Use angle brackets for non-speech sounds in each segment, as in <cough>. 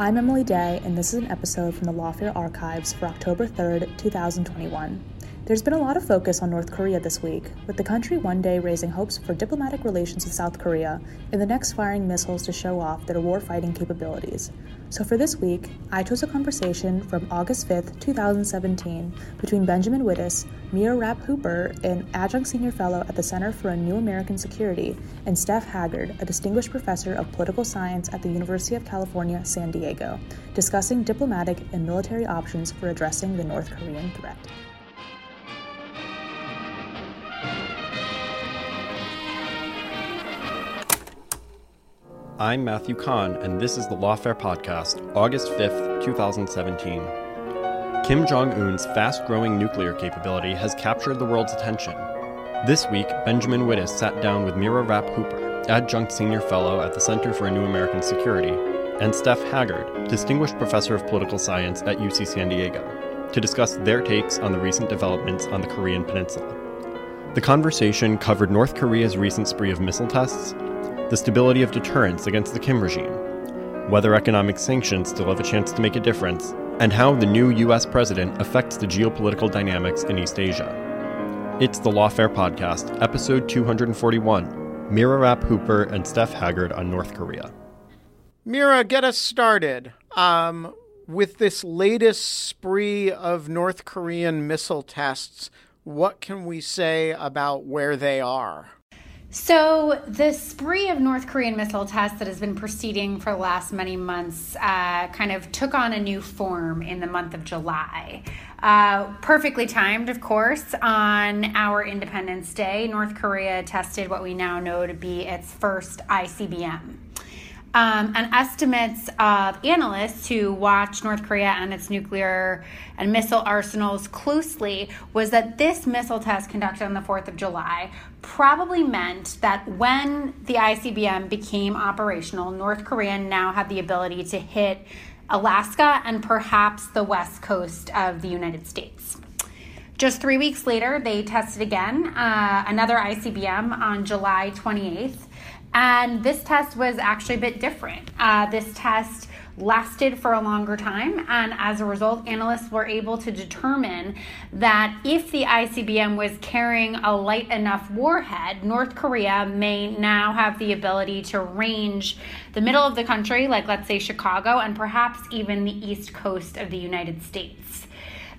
I'm Emily Day, and this is an episode from the Lawfare Archives for October 3rd, 2021. There's been a lot of focus on North Korea this week, with the country one day raising hopes for diplomatic relations with South Korea, and the next firing missiles to show off their war fighting capabilities. So for this week, I chose a conversation from August 5th, 2017, between Benjamin Wittes, Mira Rapp Hooper, an adjunct senior fellow at the Center for a New American Security, and Steph Haggard, a distinguished professor of political science at the University of California, San Diego, discussing diplomatic and military options for addressing the North Korean threat. I'm Matthew Kahn, and this is the Lawfare Podcast, August 5th, 2017. Kim Jong un's fast growing nuclear capability has captured the world's attention. This week, Benjamin Wittes sat down with Mira Rapp Hooper, adjunct senior fellow at the Center for a New American Security, and Steph Haggard, distinguished professor of political science at UC San Diego, to discuss their takes on the recent developments on the Korean Peninsula. The conversation covered North Korea's recent spree of missile tests, the stability of deterrence against the Kim regime, whether economic sanctions still have a chance to make a difference, and how the new US president affects the geopolitical dynamics in East Asia. It's the Lawfare Podcast, episode 241 Mira Rapp Hooper and Steph Haggard on North Korea. Mira, get us started. Um, with this latest spree of North Korean missile tests, what can we say about where they are? So, the spree of North Korean missile tests that has been proceeding for the last many months uh, kind of took on a new form in the month of July. Uh, perfectly timed, of course, on our Independence Day, North Korea tested what we now know to be its first ICBM. Um, and estimates of analysts who watch North Korea and its nuclear and missile arsenals closely was that this missile test conducted on the 4th of July probably meant that when the ICBM became operational, North Korea now had the ability to hit Alaska and perhaps the west coast of the United States. Just three weeks later, they tested again, uh, another ICBM on July 28th. And this test was actually a bit different. Uh, this test lasted for a longer time, and as a result, analysts were able to determine that if the ICBM was carrying a light enough warhead, North Korea may now have the ability to range the middle of the country, like let's say Chicago, and perhaps even the east coast of the United States.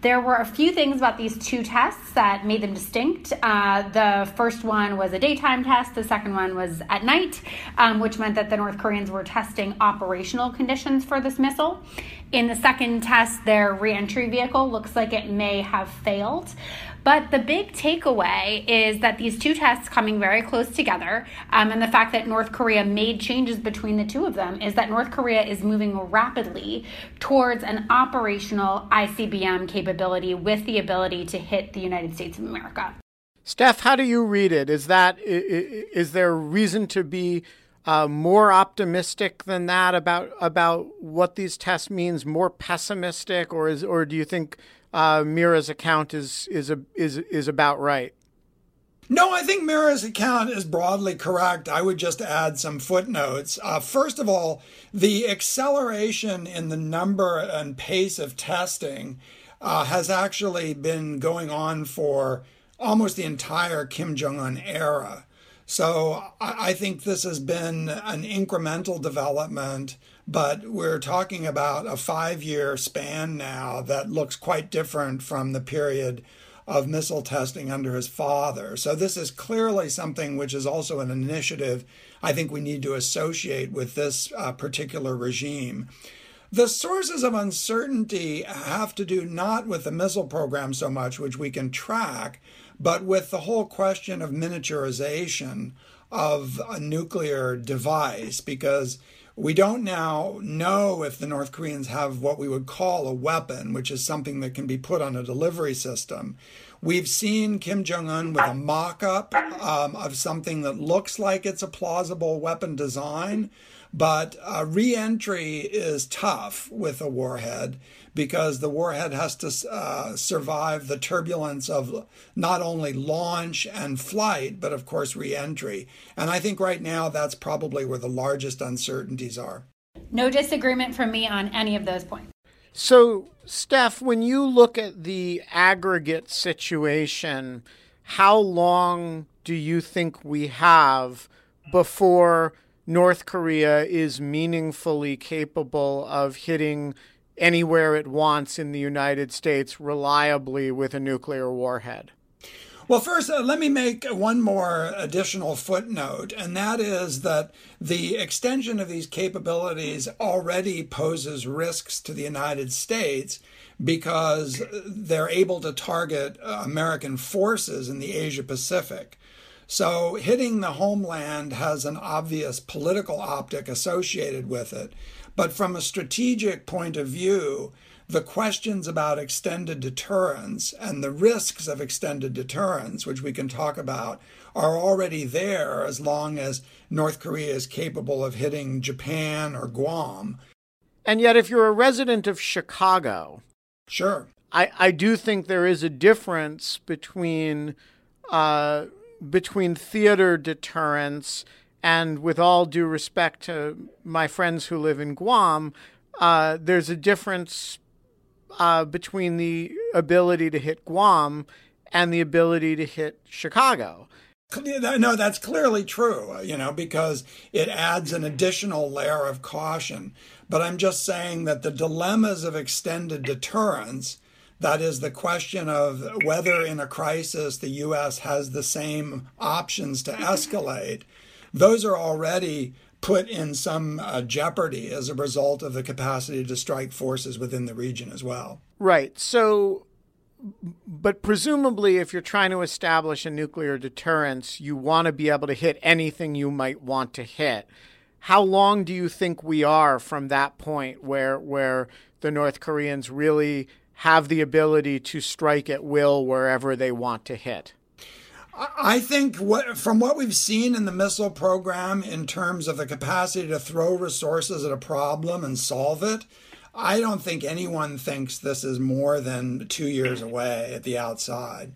There were a few things about these two tests that made them distinct. Uh, the first one was a daytime test, the second one was at night, um, which meant that the North Koreans were testing operational conditions for this missile. In the second test, their reentry vehicle looks like it may have failed. But the big takeaway is that these two tests coming very close together, um, and the fact that North Korea made changes between the two of them, is that North Korea is moving rapidly towards an operational ICBM capability with the ability to hit the United States of America. Steph, how do you read it? Is that is there reason to be uh, more optimistic than that about about what these tests means? More pessimistic, or is or do you think uh, Mira's account is is a, is is about right. No, I think Mira's account is broadly correct. I would just add some footnotes. Uh, first of all, the acceleration in the number and pace of testing uh, has actually been going on for almost the entire Kim Jong un era. So I, I think this has been an incremental development but we're talking about a five year span now that looks quite different from the period of missile testing under his father. So, this is clearly something which is also an initiative I think we need to associate with this uh, particular regime. The sources of uncertainty have to do not with the missile program so much, which we can track, but with the whole question of miniaturization of a nuclear device, because we don't now know if the North Koreans have what we would call a weapon, which is something that can be put on a delivery system. We've seen Kim Jong un with a mock up um, of something that looks like it's a plausible weapon design, but uh, re entry is tough with a warhead because the warhead has to uh, survive the turbulence of not only launch and flight, but of course reentry. And I think right now that's probably where the largest uncertainties are. No disagreement from me on any of those points. So, Steph, when you look at the aggregate situation, how long do you think we have before North Korea is meaningfully capable of hitting anywhere it wants in the United States reliably with a nuclear warhead? Well, first, uh, let me make one more additional footnote, and that is that the extension of these capabilities already poses risks to the United States because they're able to target uh, American forces in the Asia Pacific. So, hitting the homeland has an obvious political optic associated with it. But from a strategic point of view, the questions about extended deterrence and the risks of extended deterrence, which we can talk about, are already there as long as North Korea is capable of hitting Japan or Guam. And yet, if you're a resident of Chicago, sure, I, I do think there is a difference between uh, between theater deterrence and, with all due respect to my friends who live in Guam, uh, there's a difference uh, between the ability to hit Guam and the ability to hit Chicago. No, that's clearly true, uh, you know, because it adds an additional layer of caution. But I'm just saying that the dilemmas of extended deterrence, that is the question of whether in a crisis the U.S. has the same options to <laughs> escalate, those are already put in some uh, jeopardy as a result of the capacity to strike forces within the region as well. Right. So, but presumably, if you're trying to establish a nuclear deterrence, you want to be able to hit anything you might want to hit. How long do you think we are from that point where where the North Koreans really have the ability to strike at will wherever they want to hit? I think what, from what we've seen in the missile program in terms of the capacity to throw resources at a problem and solve it, I don't think anyone thinks this is more than two years away at the outside.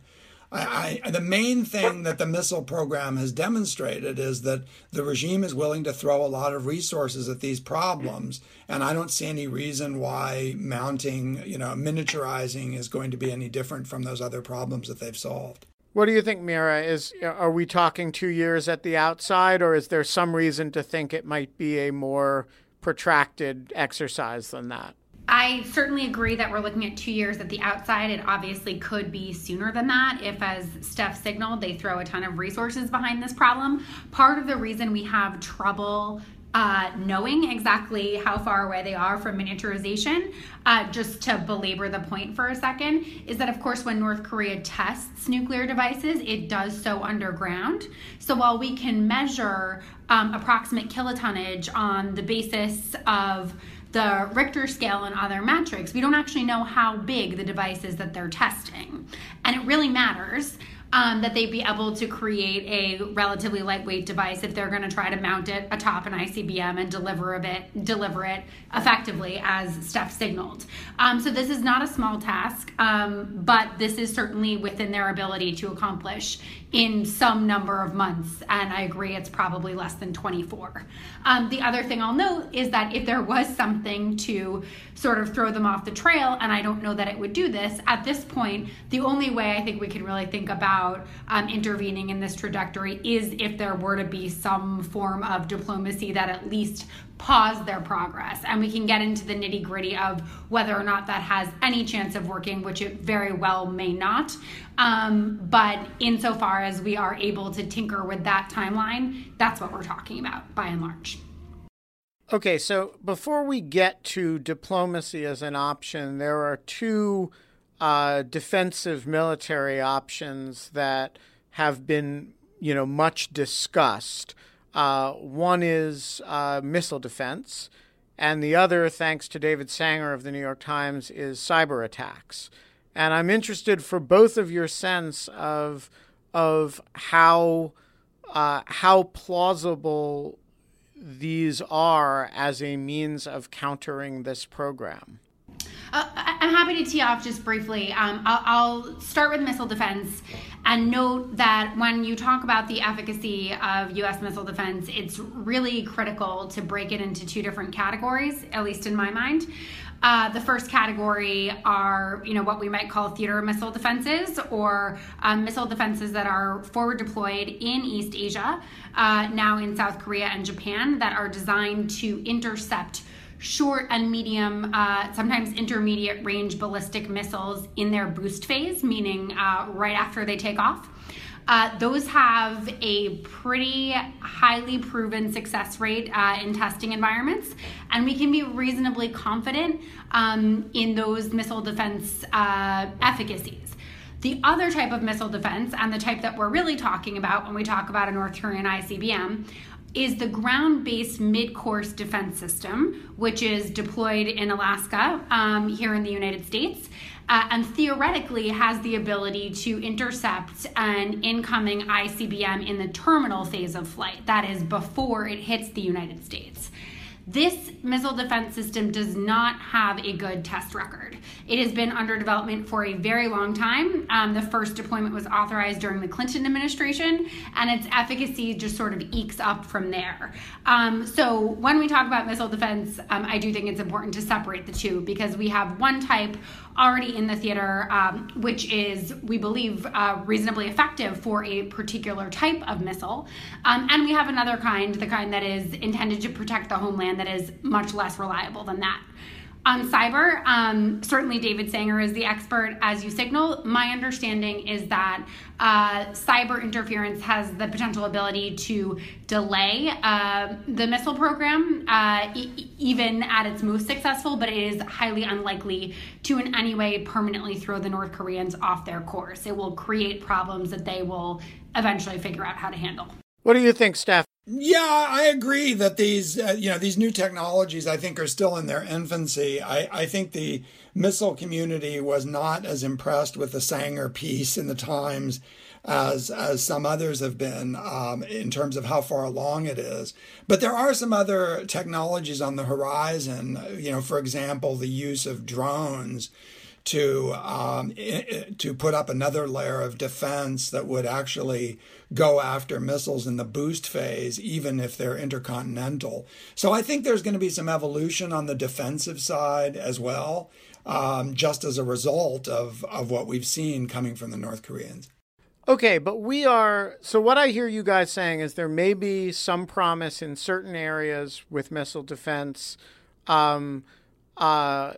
I, I, the main thing that the missile program has demonstrated is that the regime is willing to throw a lot of resources at these problems, and I don't see any reason why mounting, you know, miniaturizing is going to be any different from those other problems that they've solved. What do you think, Mira? Is are we talking two years at the outside, or is there some reason to think it might be a more protracted exercise than that? I certainly agree that we're looking at two years at the outside. It obviously could be sooner than that if, as Steph signaled, they throw a ton of resources behind this problem. Part of the reason we have trouble uh, knowing exactly how far away they are from miniaturization, uh, just to belabor the point for a second, is that of course when North Korea tests nuclear devices, it does so underground. So while we can measure um, approximate kilotonnage on the basis of the Richter scale and other metrics, we don't actually know how big the device is that they're testing. And it really matters um, that they'd be able to create a relatively lightweight device if they're going to try to mount it atop an ICBM and deliver it deliver it effectively as Steph signaled. Um, so this is not a small task, um, but this is certainly within their ability to accomplish in some number of months. And I agree, it's probably less than 24. Um, the other thing I'll note is that if there was something to sort of throw them off the trail, and I don't know that it would do this, at this point, the only way I think we can really think about um, intervening in this trajectory is if there were to be some form of diplomacy that at least pause their progress. And we can get into the nitty gritty of whether or not that has any chance of working, which it very well may not. Um, but insofar as we are able to tinker with that timeline, that's what we're talking about by and large. Okay, so before we get to diplomacy as an option, there are two uh, defensive military options that have been, you know, much discussed. Uh, one is uh, missile defense, and the other, thanks to David Sanger of the New York Times, is cyber attacks. And I'm interested for both of your sense of of how uh, how plausible these are as a means of countering this program. Uh, I'm happy to tee off just briefly. Um, I'll, I'll, start with missile defense and note that when you talk about the efficacy of U.S. missile defense, it's really critical to break it into two different categories, at least in my mind. Uh, the first category are, you know, what we might call theater missile defenses or um, missile defenses that are forward deployed in East Asia, uh, now in South Korea and Japan, that are designed to intercept short and medium, uh, sometimes intermediate range ballistic missiles in their boost phase, meaning uh, right after they take off. Uh, those have a pretty highly proven success rate uh, in testing environments, and we can be reasonably confident um, in those missile defense uh, efficacies. The other type of missile defense, and the type that we're really talking about when we talk about a North Korean ICBM, is the ground based mid course defense system, which is deployed in Alaska um, here in the United States uh, and theoretically has the ability to intercept an incoming ICBM in the terminal phase of flight, that is, before it hits the United States. This missile defense system does not have a good test record. It has been under development for a very long time. Um, the first deployment was authorized during the Clinton administration, and its efficacy just sort of ekes up from there. Um, so, when we talk about missile defense, um, I do think it's important to separate the two because we have one type already in the theater, um, which is, we believe, uh, reasonably effective for a particular type of missile. Um, and we have another kind, the kind that is intended to protect the homeland, that is much less reliable than that. On cyber, um, certainly David Sanger is the expert, as you signal. My understanding is that uh, cyber interference has the potential ability to delay uh, the missile program, uh, e- even at its most successful, but it is highly unlikely to in any way permanently throw the North Koreans off their course. It will create problems that they will eventually figure out how to handle. What do you think, Steph? Yeah, I agree that these uh, you know these new technologies I think are still in their infancy. I, I think the missile community was not as impressed with the Sanger piece in the Times as as some others have been um, in terms of how far along it is. But there are some other technologies on the horizon. You know, for example, the use of drones to um, to put up another layer of defense that would actually go after missiles in the boost phase, even if they're intercontinental. So I think there's going to be some evolution on the defensive side as well, um, just as a result of of what we've seen coming from the North Koreans. Okay, but we are. So, what I hear you guys saying is there may be some promise in certain areas with missile defense. Um, uh,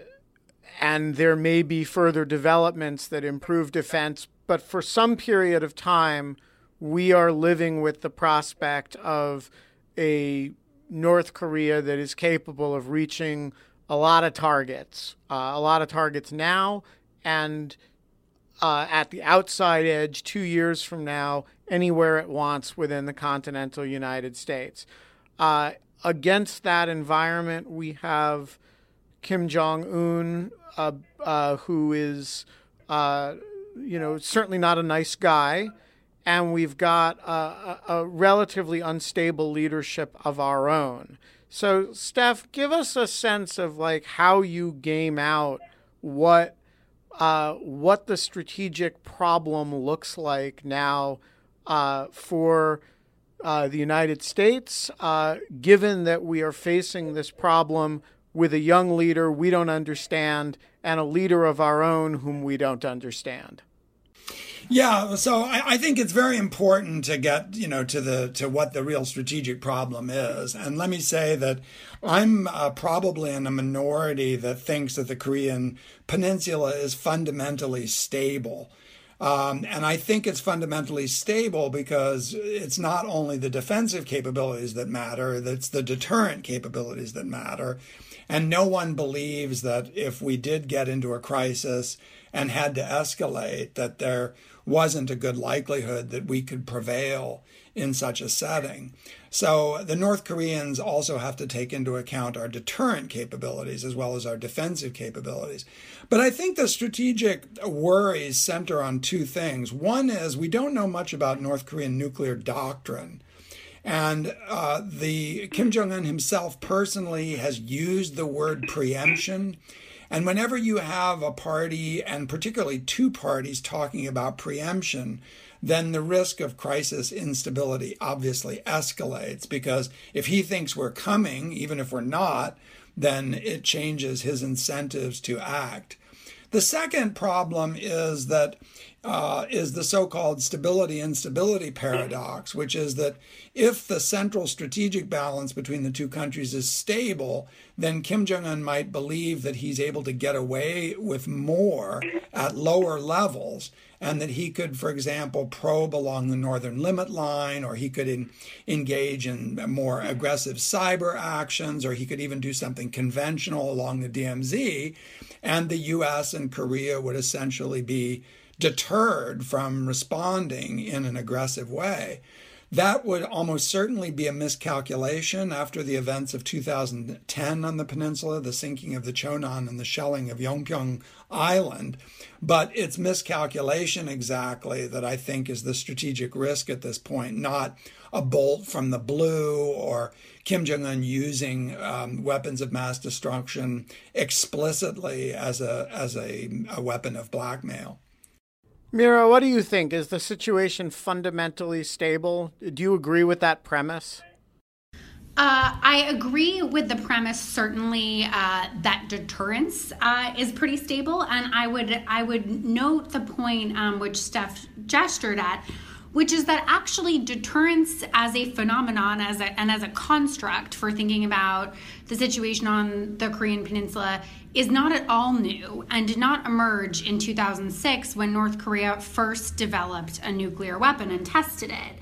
and there may be further developments that improve defense, but for some period of time, we are living with the prospect of a North Korea that is capable of reaching a lot of targets, uh, a lot of targets now, and uh, at the outside edge, two years from now, anywhere it wants within the continental United States. Uh, against that environment, we have Kim Jong Un, uh, uh, who is, uh, you know, certainly not a nice guy, and we've got a, a, relatively unstable leadership of our own. So, Steph, give us a sense of like how you game out what uh, what the strategic problem looks like now uh, for uh, the United States, given that we are facing this problem with a young leader we don't understand and a leader of our own whom we don't understand. Yeah, so I, I, think it's very important to get you know to the to what the real strategic problem is, and let me say that I'm uh, probably in a minority that thinks that the Korean Peninsula is fundamentally stable. Um, and I think it's fundamentally stable because it's not only the defensive capabilities that matter, it's the deterrent capabilities that matter. And no one believes that if we did get into a crisis and had to escalate, that there wasn't a good likelihood that we could prevail in such a setting. So the North Koreans also have to take into account our deterrent capabilities as well as our defensive capabilities. But I think the strategic worries center on two things. One is we don't know much about North Korean nuclear doctrine. And uh, the Kim Jong Un himself personally has used the word preemption. And whenever you have a party, and particularly two parties, talking about preemption, then the risk of crisis instability obviously escalates because if he thinks we're coming, even if we're not, then it changes his incentives to act. The second problem is that uh, is the so-called stability instability paradox, which is that if the central strategic balance between the two countries is stable, then Kim Jong Un might believe that he's able to get away with more at lower levels, and that he could, for example, probe along the northern limit line, or he could in, engage in more aggressive cyber actions, or he could even do something conventional along the DMZ, and the U.S. and Korea would essentially be deterred from responding in an aggressive way. That would almost certainly be a miscalculation after the events of 2010 on the peninsula, the sinking of the Cheonan and the shelling of Yeonpyeong Island. But it's miscalculation exactly that I think is the strategic risk at this point, not a bolt from the blue or Kim Jong un using um, weapons of mass destruction explicitly as, a, as a, a weapon of blackmail. Mira, what do you think? Is the situation fundamentally stable? Do you agree with that premise? Uh, I agree with the premise. Certainly, uh, that deterrence uh, is pretty stable, and I would I would note the point um, which Steph gestured at, which is that actually deterrence as a phenomenon, as a, and as a construct for thinking about the situation on the Korean Peninsula is not at all new and did not emerge in 2006 when North Korea first developed a nuclear weapon and tested it.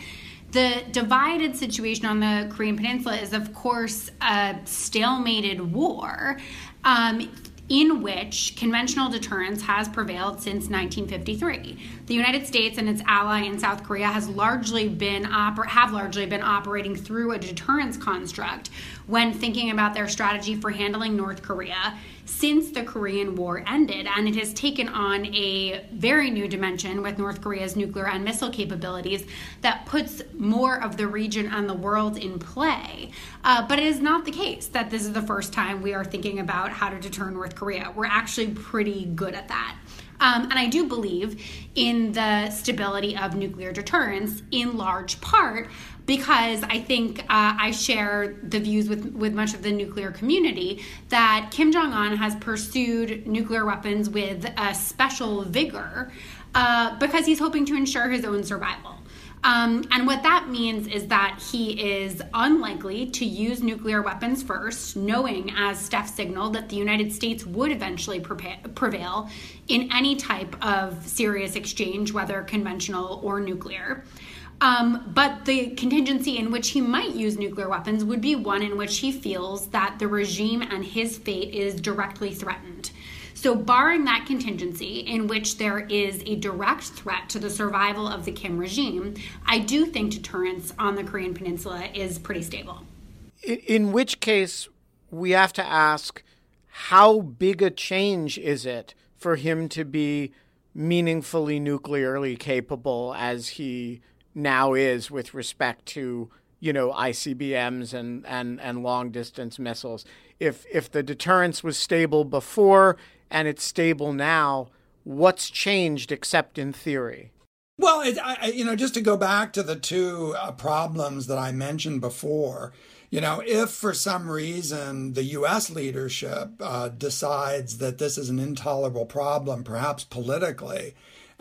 The divided situation on the Korean Peninsula is, of course, a stalemated war. Um, in which conventional deterrence has prevailed since 1953. The United States and its ally in South Korea has largely been oper- have largely been operating through a deterrence construct when thinking about their strategy for handling North Korea since the Korean War ended, and it has taken on a very new dimension with North Korea's nuclear and missile capabilities that puts more of the region and the world in play. Uh, but it is not the case that this is the first time we are thinking about how to deter North Korea. We're actually pretty good at that. Um, and I do believe in the stability of nuclear deterrence in large part because I think uh, I share the views with, with much of the nuclear community that Kim Jong un has pursued nuclear weapons with a special vigor uh, because he's hoping to ensure his own survival. Um, and what that means is that he is unlikely to use nuclear weapons first, knowing, as Steph signaled, that the United States would eventually prevail in any type of serious exchange, whether conventional or nuclear. Um, but the contingency in which he might use nuclear weapons would be one in which he feels that the regime and his fate is directly threatened. So, barring that contingency in which there is a direct threat to the survival of the Kim regime, I do think deterrence on the Korean Peninsula is pretty stable. In which case, we have to ask how big a change is it for him to be meaningfully nuclearly capable as he now is with respect to you know ICBMs and and and long distance missiles. If if the deterrence was stable before and it's stable now, what's changed except in theory? Well, it, I, you know, just to go back to the two uh, problems that I mentioned before, you know, if for some reason the U.S. leadership uh, decides that this is an intolerable problem, perhaps politically,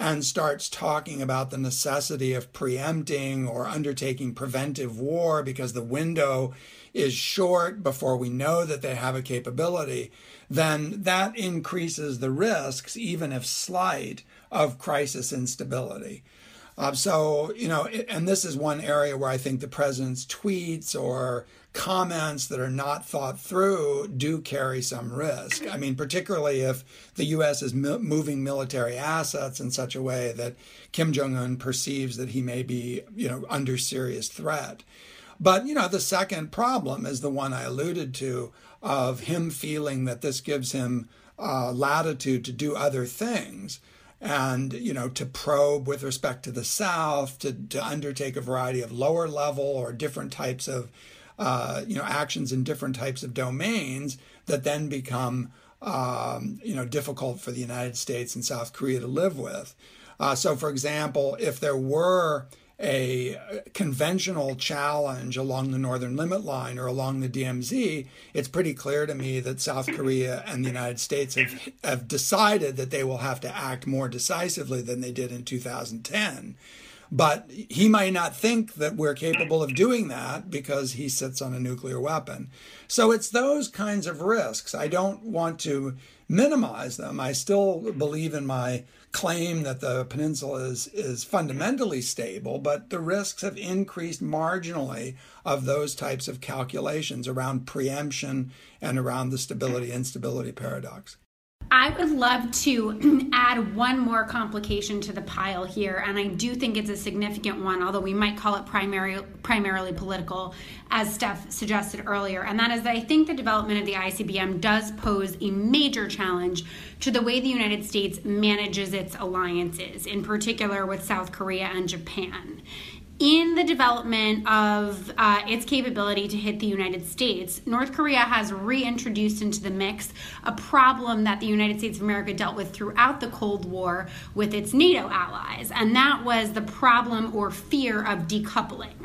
and starts talking about the necessity of preempting or undertaking preventive war because the window is short before we know that they have a capability, then that increases the risks, even if slight, of crisis instability. Uh, so, you know, and this is one area where I think the president's tweets or comments that are not thought through do carry some risk. I mean, particularly if the U.S. is moving military assets in such a way that Kim Jong un perceives that he may be, you know, under serious threat. But, you know, the second problem is the one I alluded to of him feeling that this gives him uh, latitude to do other things and you know to probe with respect to the south to, to undertake a variety of lower level or different types of uh, you know actions in different types of domains that then become um, you know difficult for the United States and South Korea to live with. Uh, so, for example, if there were a conventional challenge along the northern limit line or along the DMZ, it's pretty clear to me that South Korea and the United States have, have decided that they will have to act more decisively than they did in 2010. But he might not think that we're capable of doing that because he sits on a nuclear weapon. So it's those kinds of risks. I don't want to minimize them. I still believe in my claim that the peninsula is, is fundamentally stable, but the risks have increased marginally of those types of calculations around preemption and around the stability instability paradox. I would love to <clears throat> add one more complication to the pile here, and I do think it's a significant one, although we might call it primary, primarily political, as Steph suggested earlier. And that is that I think the development of the ICBM does pose a major challenge to the way the United States manages its alliances, in particular with South Korea and Japan in the development of uh, its capability to hit the United States, North Korea has reintroduced into the mix a problem that the United States of America dealt with throughout the Cold War with its NATO allies, and that was the problem or fear of decoupling.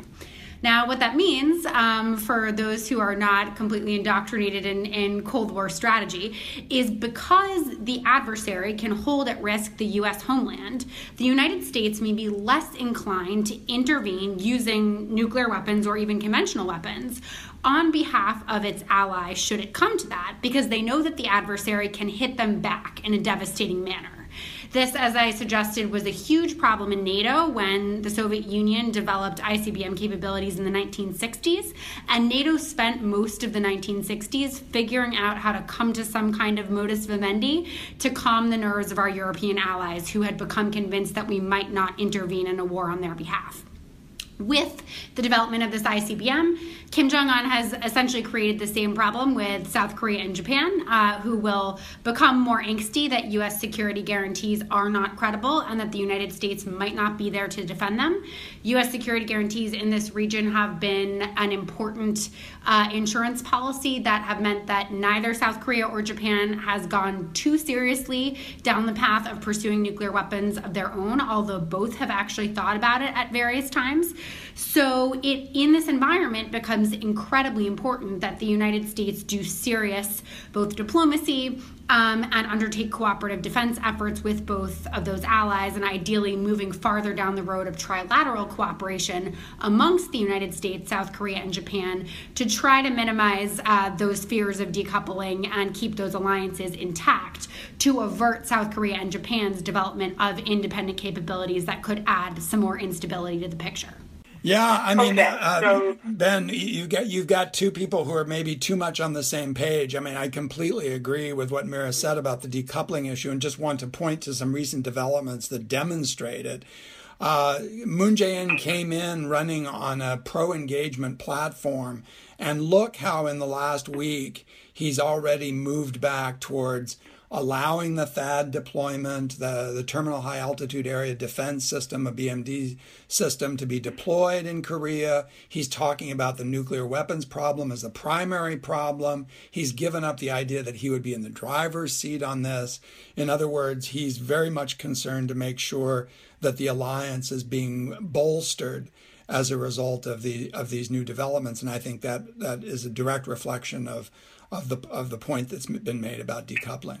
Now, what that means um, for those who are not completely indoctrinated in, in Cold War strategy is because the adversary can hold at risk the U.S. homeland, the United States may be less inclined to intervene using nuclear weapons or even conventional weapons on behalf of its allies should it come to that because they know that the adversary can hit them back in a devastating manner. This, as I suggested, was a huge problem in NATO when the Soviet Union developed ICBM capabilities in the 1960s. And NATO spent most of the 1960s figuring out how to come to some kind of modus vivendi to calm the nerves of our European allies who had become convinced that we might not intervene in a war on their behalf with the development of this ICBM, Kim Jong un has essentially created the same problem with South Korea and Japan, uh, who will become more angsty that U.S. security guarantees are not credible and that the United States might not be there to defend them. U.S. security guarantees in this region have been an important uh, insurance policy that have meant that neither South Korea or Japan has gone too seriously down the path of pursuing nuclear weapons of their own, although both have actually thought about it at various times. So it in this environment becomes incredibly important that the United States do serious both diplomacy um, and undertake cooperative defense efforts with both of those allies, and ideally moving farther down the road of trilateral cooperation amongst the United States, South Korea, and Japan to try to minimize uh, those fears of decoupling and keep those alliances intact to avert South Korea and Japan's development of independent capabilities that could add some more instability to the picture. Yeah, I mean, okay, uh, so, Ben, you got you've got two people who are maybe too much on the same page. I mean, I completely agree with what Mira said about the decoupling issue, and just want to point to some recent developments that demonstrate it. Uh, Moon Jae-in came in running on a pro-engagement platform, and look how in the last week he's already moved back towards allowing the THAAD deployment, the, the Terminal High Altitude Area Defense System, a BMD system, to be deployed in Korea. He's talking about the nuclear weapons problem as the primary problem. He's given up the idea that he would be in the driver's seat on this. In other words, he's very much concerned to make sure that the alliance is being bolstered as a result of the of these new developments. And I think that that is a direct reflection of of the of the point that's been made about decoupling.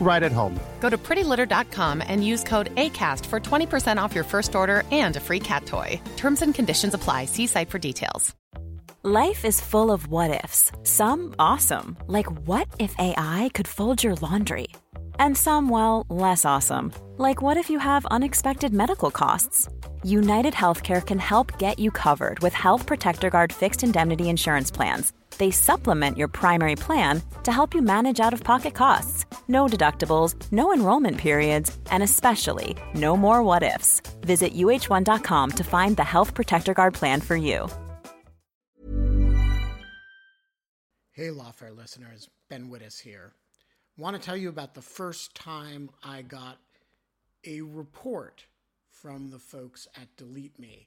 right at home. Go to prettylitter.com and use code ACAST for 20% off your first order and a free cat toy. Terms and conditions apply. See site for details. Life is full of what ifs. Some awesome, like what if AI could fold your laundry? And some, well, less awesome, like what if you have unexpected medical costs? United Healthcare can help get you covered with Health Protector Guard fixed indemnity insurance plans. They supplement your primary plan to help you manage out of pocket costs. No deductibles, no enrollment periods, and especially no more what ifs. Visit uh1.com to find the Health Protector Guard plan for you. Hey, Lawfare listeners, Ben Wittes here. Want to tell you about the first time I got a report from the folks at Delete Me.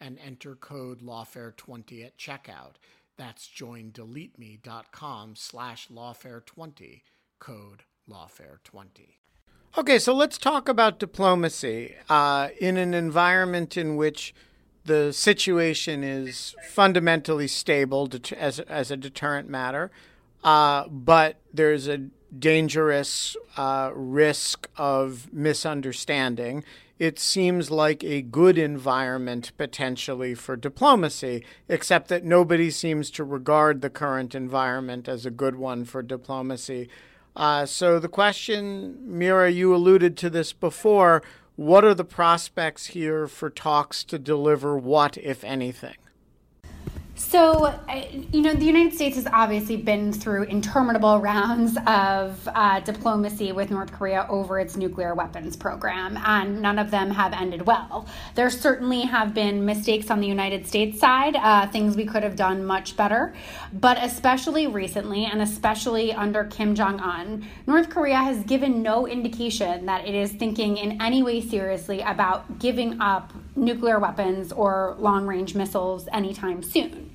and enter code lawfare20 at checkout. That's joindeleteme.com slash lawfare20, code Lawfare 20. Okay, so let's talk about diplomacy uh, in an environment in which the situation is fundamentally stable as, as a deterrent matter, uh, but there's a dangerous uh, risk of misunderstanding. It seems like a good environment potentially for diplomacy, except that nobody seems to regard the current environment as a good one for diplomacy. Uh, so, the question, Mira, you alluded to this before. What are the prospects here for talks to deliver what, if anything? So, you know, the United States has obviously been through interminable <laughs> rounds of uh, diplomacy with North Korea over its nuclear weapons program, and none of them have ended well. There certainly have been mistakes on the United States side, uh, things we could have done much better, but especially recently, and especially under Kim Jong un, North Korea has given no indication that it is thinking in any way seriously about giving up nuclear weapons or long range missiles anytime soon.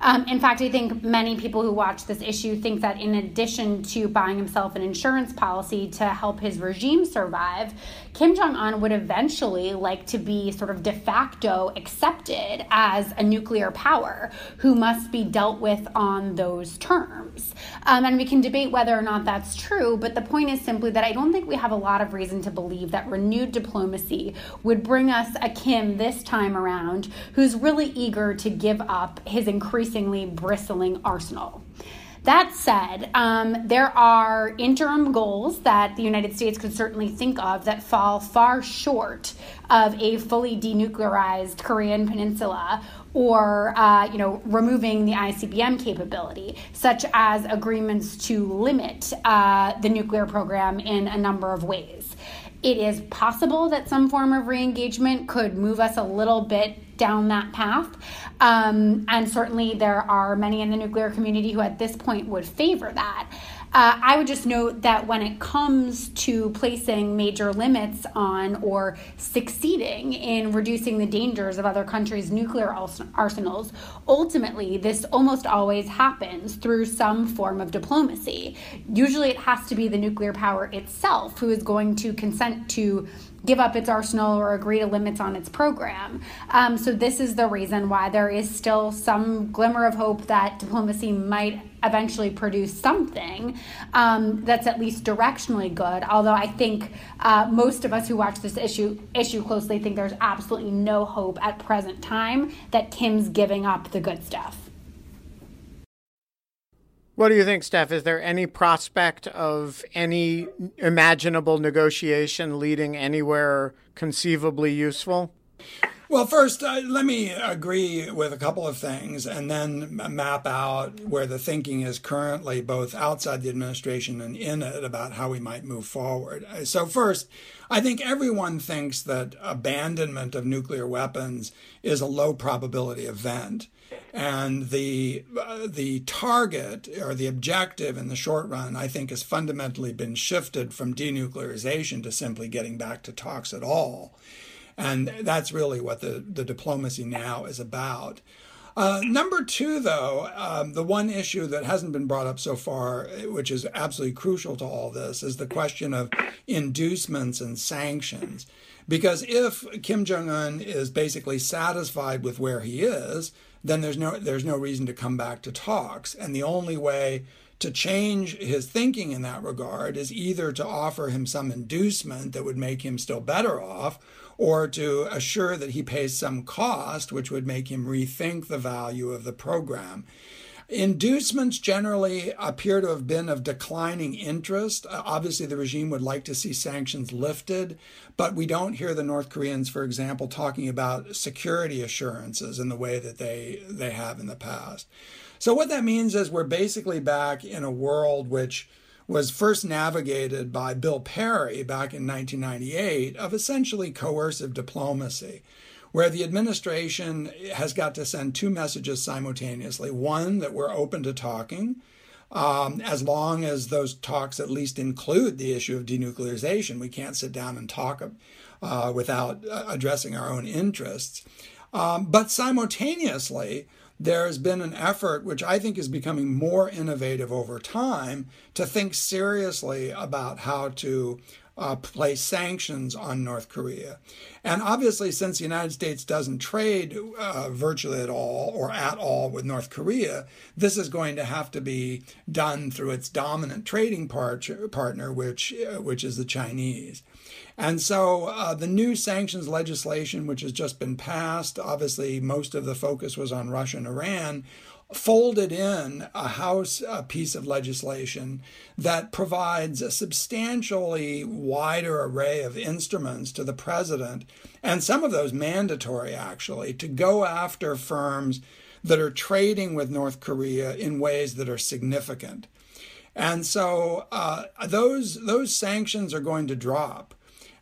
Um, in fact, I think many people who watch this issue think that in addition to buying himself an insurance policy to help his regime survive, Kim Jong un would eventually like to be sort of de facto accepted as a nuclear power who must be dealt with on those terms. Um, and we can debate whether or not that's true, but the point is simply that I don't think we have a lot of reason to believe that renewed diplomacy would bring us a Kim this time around who's really eager to give up his increasingly bristling arsenal. That said, um, there are interim goals that the United States could certainly think of that fall far short of a fully denuclearized Korean peninsula or uh, you know removing the ICBM capability, such as agreements to limit uh, the nuclear program in a number of ways. It is possible that some form of reengagement could move us a little bit down that path. Um, and certainly there are many in the nuclear community who at this point would favor that. Uh, I would just note that when it comes to placing major limits on or succeeding in reducing the dangers of other countries' nuclear arsenals, ultimately this almost always happens through some form of diplomacy. Usually it has to be the nuclear power itself who is going to consent to give up its arsenal or agree to limits on its program. Um, so, this is the reason why there is still some glimmer of hope that diplomacy might eventually produce something um, that's at least directionally good. Although I think uh, most of us who watch this issue issue closely think there's absolutely no hope at present time that Kim's giving up the good stuff. What do you think, Steph? Is there any prospect of any imaginable negotiation leading anywhere conceivably useful? Well, first, uh, let me agree with a couple of things and then map out where the thinking is currently, both outside the administration and in it, about how we might move forward. Uh, so, first, I think everyone thinks that abandonment of nuclear weapons is a low probability event and the uh, the target or the objective in the short run, I think, has fundamentally been shifted from denuclearization to simply getting back to talks at all, and that's really what the the diplomacy now is about. Uh, number two, though, um, the one issue that hasn't been brought up so far, which is absolutely crucial to all this, is the question of inducements and sanctions. Because if Kim Jong un is basically satisfied with where he is, then there's no there's no reason to come back to talks. And the only way to change his thinking in that regard is either to offer him some inducement that would make him still better off, or to assure that he pays some cost, which would make him rethink the value of the program. Inducements generally appear to have been of declining interest. Uh, obviously, the regime would like to see sanctions lifted, but we don't hear the North Koreans, for example, talking about security assurances in the way that they, they have in the past. So, what that means is we're basically back in a world which was first navigated by Bill Perry back in 1998 of essentially coercive diplomacy where the administration has got to send two messages simultaneously one, that we're open to talking. Um, as long as those talks at least include the issue of denuclearization, we can't sit down and talk uh, without uh, addressing our own interests. Um, but simultaneously, there's been an effort, which I think is becoming more innovative over time, to think seriously about how to uh, place sanctions on North Korea. And obviously, since the United States doesn't trade uh, virtually at all or at all with North Korea, this is going to have to be done through its dominant trading part- partner, which, uh, which is the Chinese. And so uh, the new sanctions legislation, which has just been passed, obviously most of the focus was on Russia and Iran, folded in a House a piece of legislation that provides a substantially wider array of instruments to the president, and some of those mandatory actually, to go after firms that are trading with North Korea in ways that are significant. And so uh, those those sanctions are going to drop,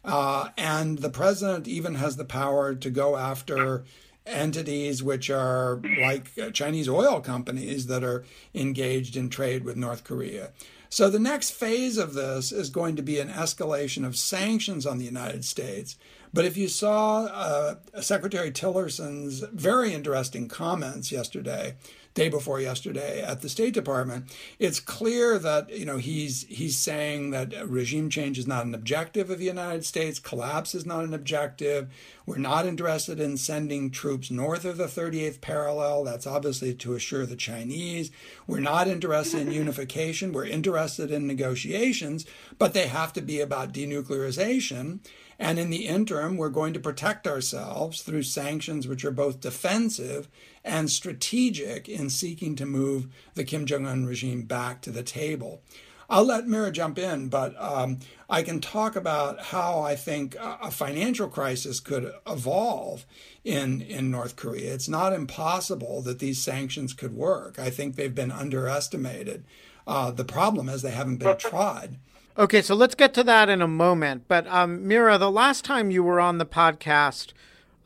uh, and the president even has the power to go after entities which are like uh, Chinese oil companies that are engaged in trade with North Korea. So the next phase of this is going to be an escalation of sanctions on the United States. But if you saw uh, Secretary Tillerson's very interesting comments yesterday day before yesterday at the State Department, it's clear that you know he's he's saying that regime change is not an objective of the United States, collapse is not an objective. We're not interested in sending troops north of the 38th parallel. That's obviously to assure the Chinese. We're not interested in unification. We're interested in negotiations, but they have to be about denuclearization. And in the interim, we're going to protect ourselves through sanctions which are both defensive and strategic in seeking to move the Kim Jong un regime back to the table. I'll let Mira jump in, but um, I can talk about how I think a financial crisis could evolve in, in North Korea. It's not impossible that these sanctions could work. I think they've been underestimated. Uh, the problem is they haven't been tried. Okay, so let's get to that in a moment. But um, Mira, the last time you were on the podcast,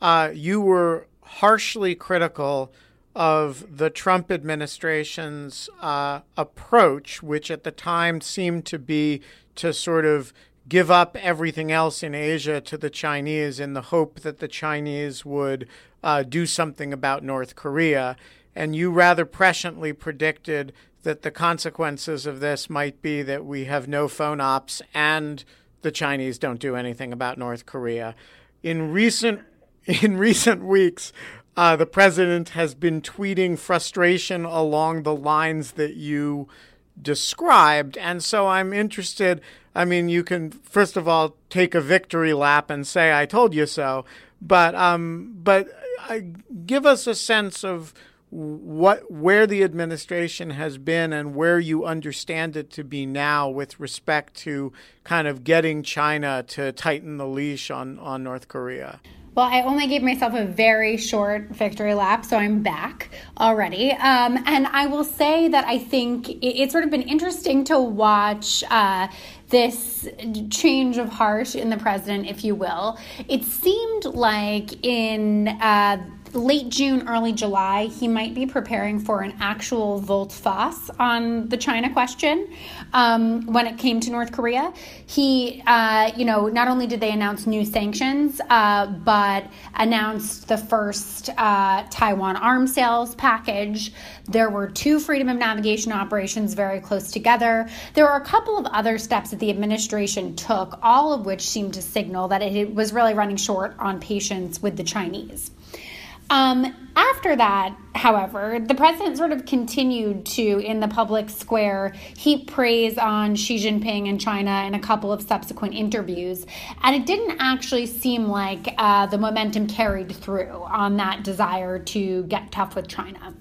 uh, you were harshly critical of the Trump administration's uh, approach, which at the time seemed to be to sort of give up everything else in Asia to the Chinese in the hope that the Chinese would uh, do something about North Korea. And you rather presciently predicted that the consequences of this might be that we have no FONOPs and the Chinese don't do anything about North Korea. In recent <laughs> in recent weeks, uh, the president has been tweeting frustration along the lines that you described. And so I'm interested. I mean, you can, first of all, take a victory lap and say, I told you so. But, um, but uh, give us a sense of what where the administration has been and where you understand it to be now with respect to kind of getting China to tighten the leash on, on North Korea. Well, I only gave myself a very short victory lap, so I'm back already. Um, and I will say that I think it's sort of been interesting to watch uh, this change of heart in the president, if you will. It seemed like in uh, late June, early July, he might be preparing for an actual volte face on the China question um, when it came to North Korea. He, uh, you know, not only did they announce new sanctions, uh, but announced the first uh, Taiwan arms sales package. There were two freedom of navigation operations very close together. There were a couple of other steps that the administration took, all of which seemed to signal that it was really running short on patience with the Chinese. Um, after that, however, the president sort of continued to, in the public square, heap praise on Xi Jinping and China in a couple of subsequent interviews. And it didn't actually seem like uh, the momentum carried through on that desire to get tough with China.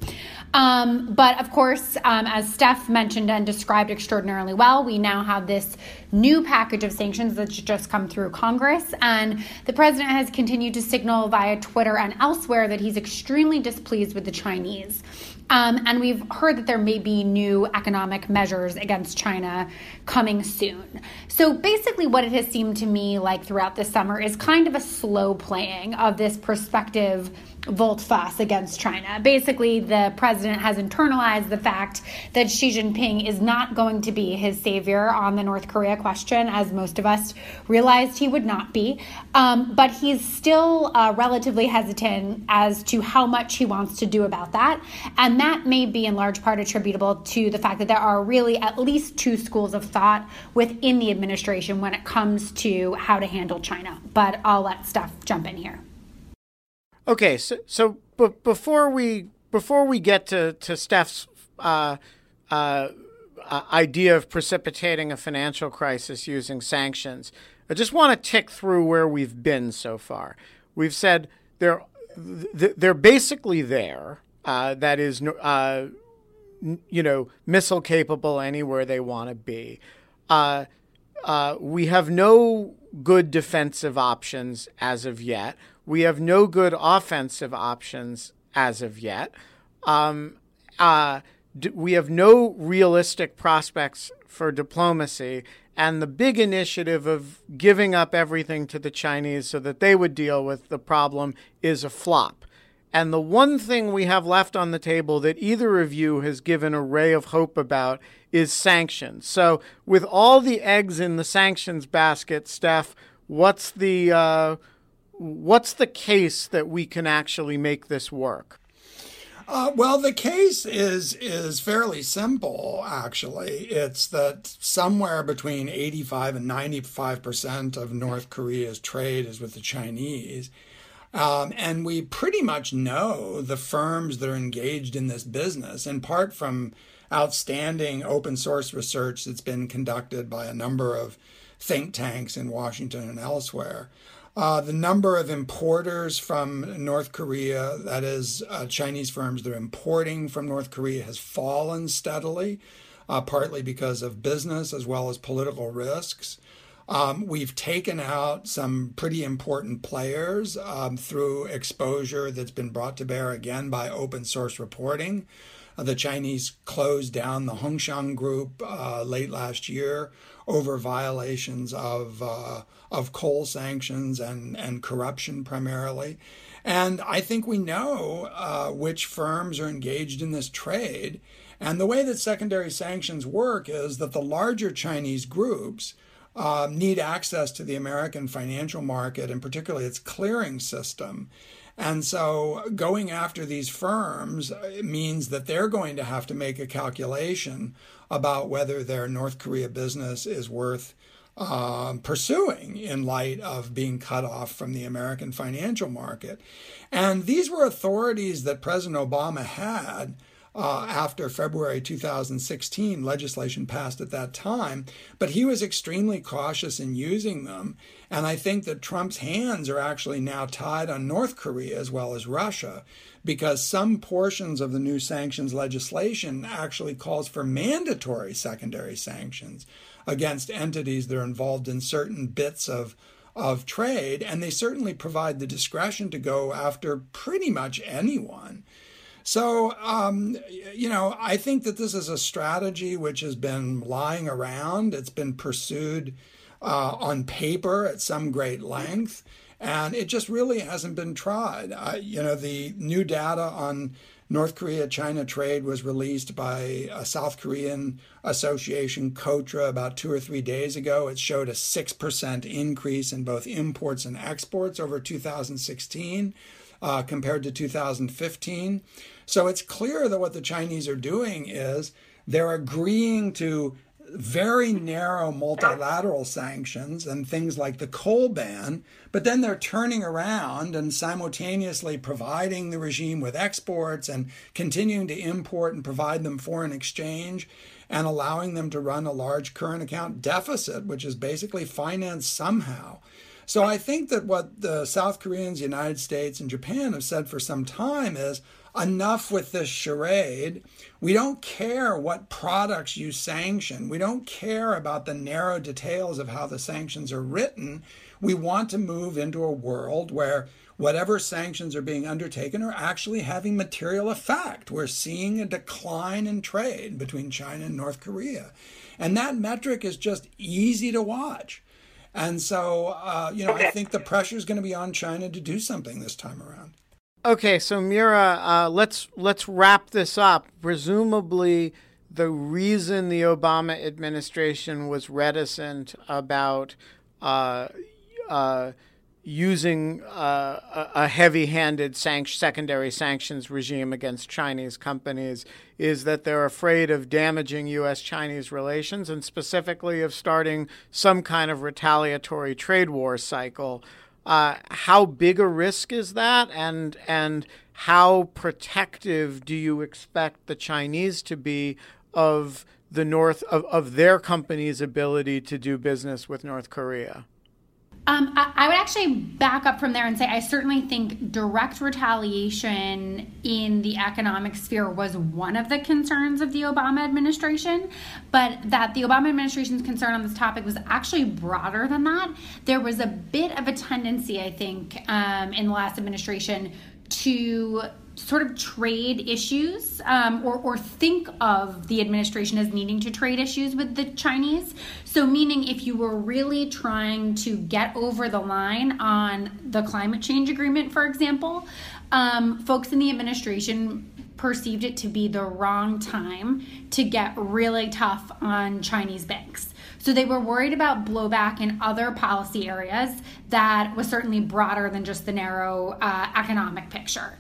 Um, but of course, um, as Steph mentioned and described extraordinarily well, we now have this new package of sanctions that's just come through Congress. And the president has continued to signal via Twitter and elsewhere that he's extremely displeased with the Chinese. Um, and we've heard that there may be new economic measures against China coming soon. So basically, what it has seemed to me like throughout the summer is kind of a slow playing of this perspective volte-face against China. Basically, the president has internalized the fact that Xi Jinping is not going to be his savior on the North Korea question, as most of us realized he would not be. Um, but he's still uh, relatively hesitant as to how much he wants to do about that. And that may be in large part attributable to the fact that there are really at least two schools of thought within the administration when it comes to how to handle China. But I'll let Steph jump in here. Okay, so so but before we before we get to to Steph's uh, uh, uh, idea of precipitating a financial crisis using sanctions, I just want to tick through where we've been so far. We've said they're they're basically there. Uh, that is, uh, you know, missile capable anywhere they want to be. Uh, we have no good defensive options as of yet. We have no good offensive options as of yet. Um, uh, we have no realistic prospects for diplomacy. And the big initiative of giving up everything to the Chinese so that they would deal with the problem is a flop. And the one thing we have left on the table that either of you has given a ray of hope about is sanctions. So, with all the eggs in the sanctions basket, Steph, what's the uh, what's the case that we can actually make this work? Uh, well, the case is is fairly simple. Actually, it's that somewhere between eighty five and ninety five percent of North Korea's trade is with the Chinese. Um, and we pretty much know the firms that are engaged in this business, in part from outstanding open source research that's been conducted by a number of think tanks in Washington and elsewhere. Uh, the number of importers from North Korea, that is, uh, Chinese firms that are importing from North Korea, has fallen steadily, uh, partly because of business as well as political risks. Um, we've taken out some pretty important players um, through exposure that's been brought to bear again by open source reporting. Uh, the Chinese closed down the Hongxiang Group uh, late last year over violations of uh, of coal sanctions and and corruption primarily. And I think we know uh, which firms are engaged in this trade. And the way that secondary sanctions work is that the larger Chinese groups uh, need access to the American financial market and particularly its clearing system. And so going after these firms uh, means that they're going to have to make a calculation about whether their North Korea business is worth um, pursuing in light of being cut off from the American financial market. And these were authorities that President Obama had uh, after February 2016 legislation passed at that time, but he was extremely cautious in using them. And I think that Trump's hands are actually now tied on North Korea as well as Russia, because some portions of the new sanctions legislation actually calls for mandatory secondary sanctions against entities that are involved in certain bits of of trade, and they certainly provide the discretion to go after pretty much anyone. So, um, you know, I think that this is a strategy which has been lying around. It's been pursued uh, on paper at some great length, and it just really hasn't been tried. Uh, you know, the new data on North Korea China trade was released by a South Korean association, KOTRA, about two or three days ago. It showed a 6% increase in both imports and exports over 2016 uh, compared to 2015. So it's clear that what the Chinese are doing is they're agreeing to very narrow multilateral sanctions and things like the coal ban, but then they're turning around and simultaneously providing the regime with exports and continuing to import and provide them foreign exchange and allowing them to run a large current account deficit, which is basically financed somehow. So I think that what the South Koreans, United States, and Japan have said for some time is enough with this charade. We don't care what products you sanction. We don't care about the narrow details of how the sanctions are written. We want to move into a world where whatever sanctions are being undertaken are actually having material effect. We're seeing a decline in trade between China and North Korea. And that metric is just easy to watch. And so, uh, you know, I think the pressure is going to be on China to do something this time around. Okay, so Mira, uh, let's let's wrap this up. Presumably, the reason the Obama administration was reticent about uh, uh, using uh, a heavy-handed sanct- secondary sanctions regime against Chinese companies is that they're afraid of damaging U.S.-Chinese relations and specifically of starting some kind of retaliatory trade war cycle. Uh, how big a risk is that, and and how protective do you expect the Chinese to be of the North of, of their company's ability to do business with North Korea? Um, I, I, would actually back up from there and say I certainly think direct retaliation in the economic sphere was one of the concerns of the Obama administration, but that the Obama administration's concern on this topic was actually broader than that. There was a bit of a tendency, I think, um, in the last administration to sort of trade issues um, or, or think of the administration as needing to trade issues with the Chinese. So, meaning if you were really trying to get over the line on the climate change agreement, for example, um, folks in the administration perceived it to be the wrong time to get really tough on Chinese banks. So they were worried about blowback in other policy areas that was certainly broader than just the narrow uh, economic picture.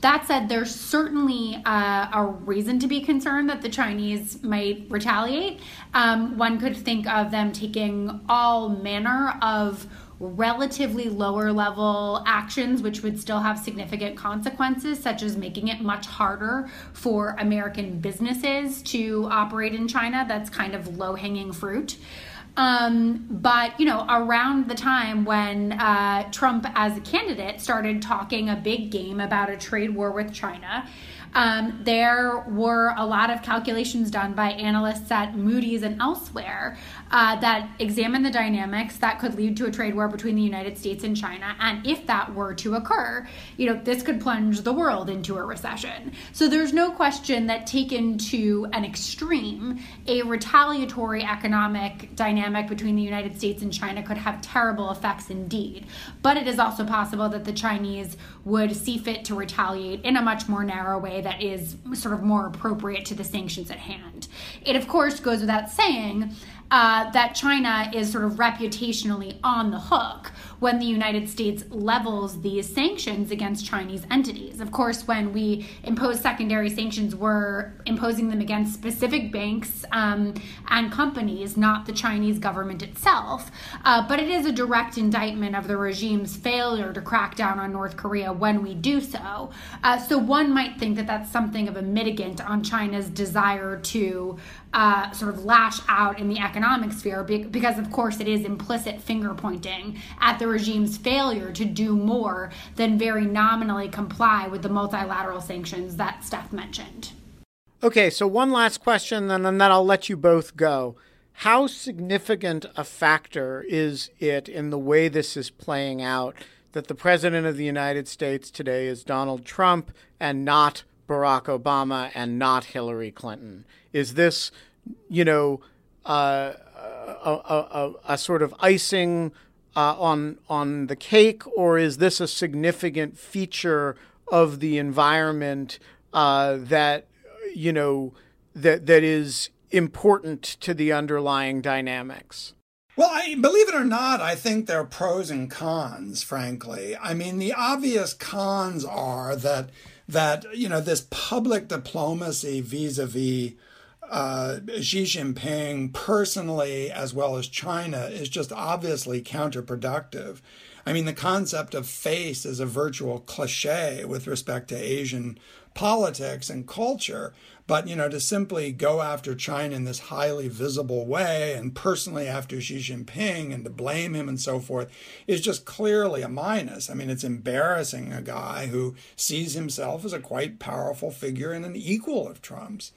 That said, there's certainly uh, a reason to be concerned that the Chinese might retaliate. Um, one could think of them taking all manner of relatively lower level actions, which would still have significant consequences, such as making it much harder for American businesses to operate in China. That's kind of low hanging fruit. Um, but you know, around the time when uh, Trump, as a candidate, started talking a big game about a trade war with China, um, there were a lot of calculations done by analysts at Moody's and elsewhere uh, that examine the dynamics that could lead to a trade war between the United States and China. And if that were to occur, you know, this could plunge the world into a recession. So there's no question that taken to an extreme, a retaliatory economic dynamic between the United States and China could have terrible effects indeed. But it is also possible that the Chinese would see fit to retaliate in a much more narrow way that is sort of more appropriate to the sanctions at hand. It, of course, goes without saying uh, that China is sort of reputationally on the hook when the United States levels these sanctions against Chinese entities. Of course, when we impose secondary sanctions, we're imposing them against specific banks um, and companies, not the Chinese government itself. Uh, but it is a direct indictment of the regime's failure to crack down on North Korea when we do so. Uh, so one might think that that's something of a mitigant on China's desire to uh, sort of lash out in the economic sphere because, of course, it is implicit finger pointing at the regime's failure to do more than very nominally comply with the multilateral sanctions that Steph mentioned. Okay, so one last question, and then I'll let you both go. How significant a factor is it in the way this is playing out that the President of the United States today is Donald Trump and not Barack Obama and not Hillary Clinton? Is this, you know, uh, a, a, a, sort of icing uh, on on the cake, or is this a significant feature of the environment uh, that you know that that is important to the underlying dynamics? Well, I, believe it or not, I think there are pros and cons. Frankly, I mean, the obvious cons are that that you know this public diplomacy vis-a-vis uh, Xi Jinping personally, as well as China, is just obviously counterproductive. I mean, the concept of face is a virtual cliche with respect to Asian politics and culture. But, you know, to simply go after China in this highly visible way and personally after Xi Jinping and to blame him and so forth is just clearly a minus. I mean, it's embarrassing a guy who sees himself as a quite powerful figure and an equal of Trump's.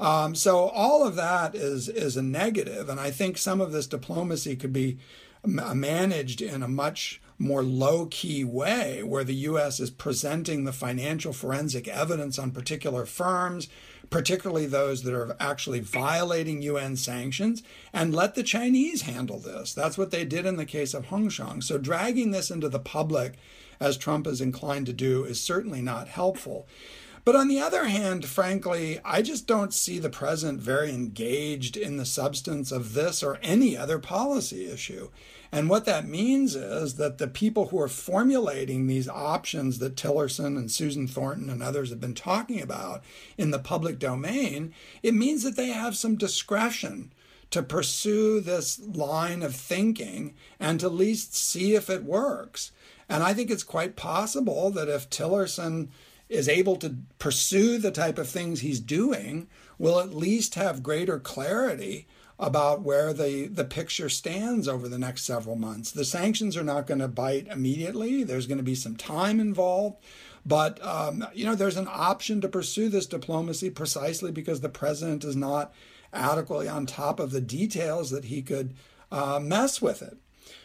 Um, so all of that is is a negative, and I think some of this diplomacy could be managed in a much more low key way, where the U.S. is presenting the financial forensic evidence on particular firms, particularly those that are actually violating UN sanctions, and let the Chinese handle this. That's what they did in the case of Hongxiang. So dragging this into the public, as Trump is inclined to do, is certainly not helpful. But on the other hand, frankly, I just don't see the president very engaged in the substance of this or any other policy issue. And what that means is that the people who are formulating these options that Tillerson and Susan Thornton and others have been talking about in the public domain, it means that they have some discretion to pursue this line of thinking and to at least see if it works. And I think it's quite possible that if Tillerson is able to pursue the type of things he's doing, will at least have greater clarity about where the, the picture stands over the next several months. The sanctions are not going to bite immediately. There's going to be some time involved. But, um, you know, there's an option to pursue this diplomacy precisely because the president is not adequately on top of the details that he could uh, mess with it.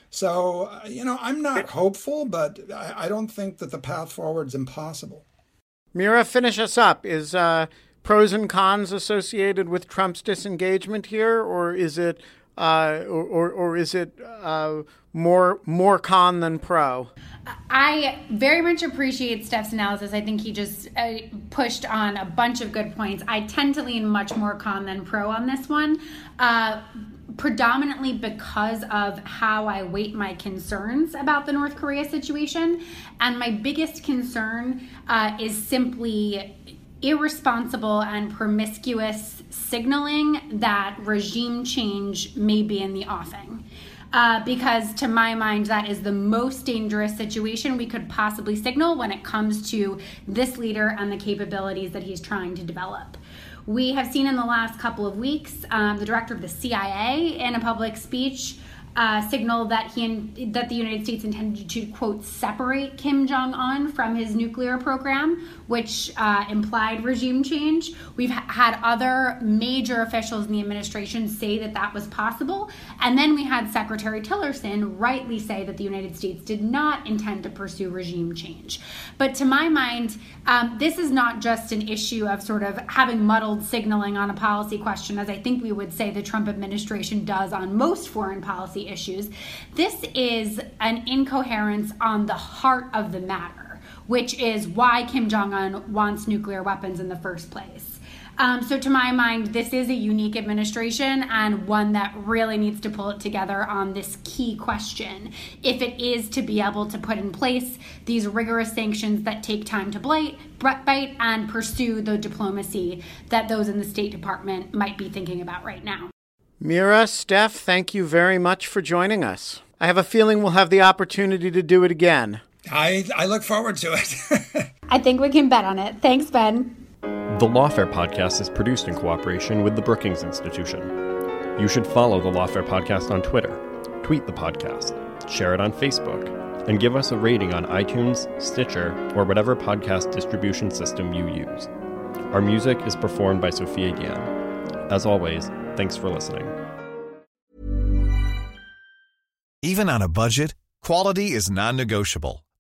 So, uh, you know, I'm not hopeful, but I, I don't think that the path forward is impossible. Mira, finish us up. Is uh, pros and cons associated with Trump's disengagement here, or is it, uh, or, or, or, is it uh, more more con than pro? I very much appreciate Steph's analysis. I think he just uh, pushed on a bunch of good points. I tend to lean much more con than pro on this one. Uh, predominantly because of how I weight my concerns about the North Korea situation. And my biggest concern uh, is simply irresponsible and promiscuous signaling that regime change may be in the offing. Uh, because to my mind, that is the most dangerous situation we could possibly signal when it comes to this leader and the capabilities that he's trying to develop. We have seen in the last couple of weeks um, the director of the CIA in a public speech uh, signaled that he in, that the United States intended to quote separate Kim Jong Un from his nuclear program, which uh, implied regime change. We've ha- had other major officials in the administration say that that was possible, and then we had Secretary Tillerson rightly say that the United States did not intend to pursue regime change. But to my mind, um, this is not just an issue of sort of having muddled signaling on a policy question, as I think we would say the Trump administration does on most foreign policy issues. This is an incoherence on the heart of the matter, which is why Kim Jong un wants nuclear weapons in the first place. Um, so, to my mind, this is a unique administration and one that really needs to pull it together on this key question. If it is to be able to put in place these rigorous sanctions that take time to bite, bite and pursue the diplomacy that those in the State Department might be thinking about right now. Mira, Steph, thank you very much for joining us. I have a feeling we'll have the opportunity to do it again. I, I look forward to it. <laughs> I think we can bet on it. Thanks, Ben. The Lawfare podcast is produced in cooperation with the Brookings Institution. You should follow the Lawfare podcast on Twitter, tweet the podcast, share it on Facebook, and give us a rating on iTunes, Stitcher, or whatever podcast distribution system you use. Our music is performed by Sophia Yan. As always, Thanks for listening. Even on a budget, quality is non negotiable.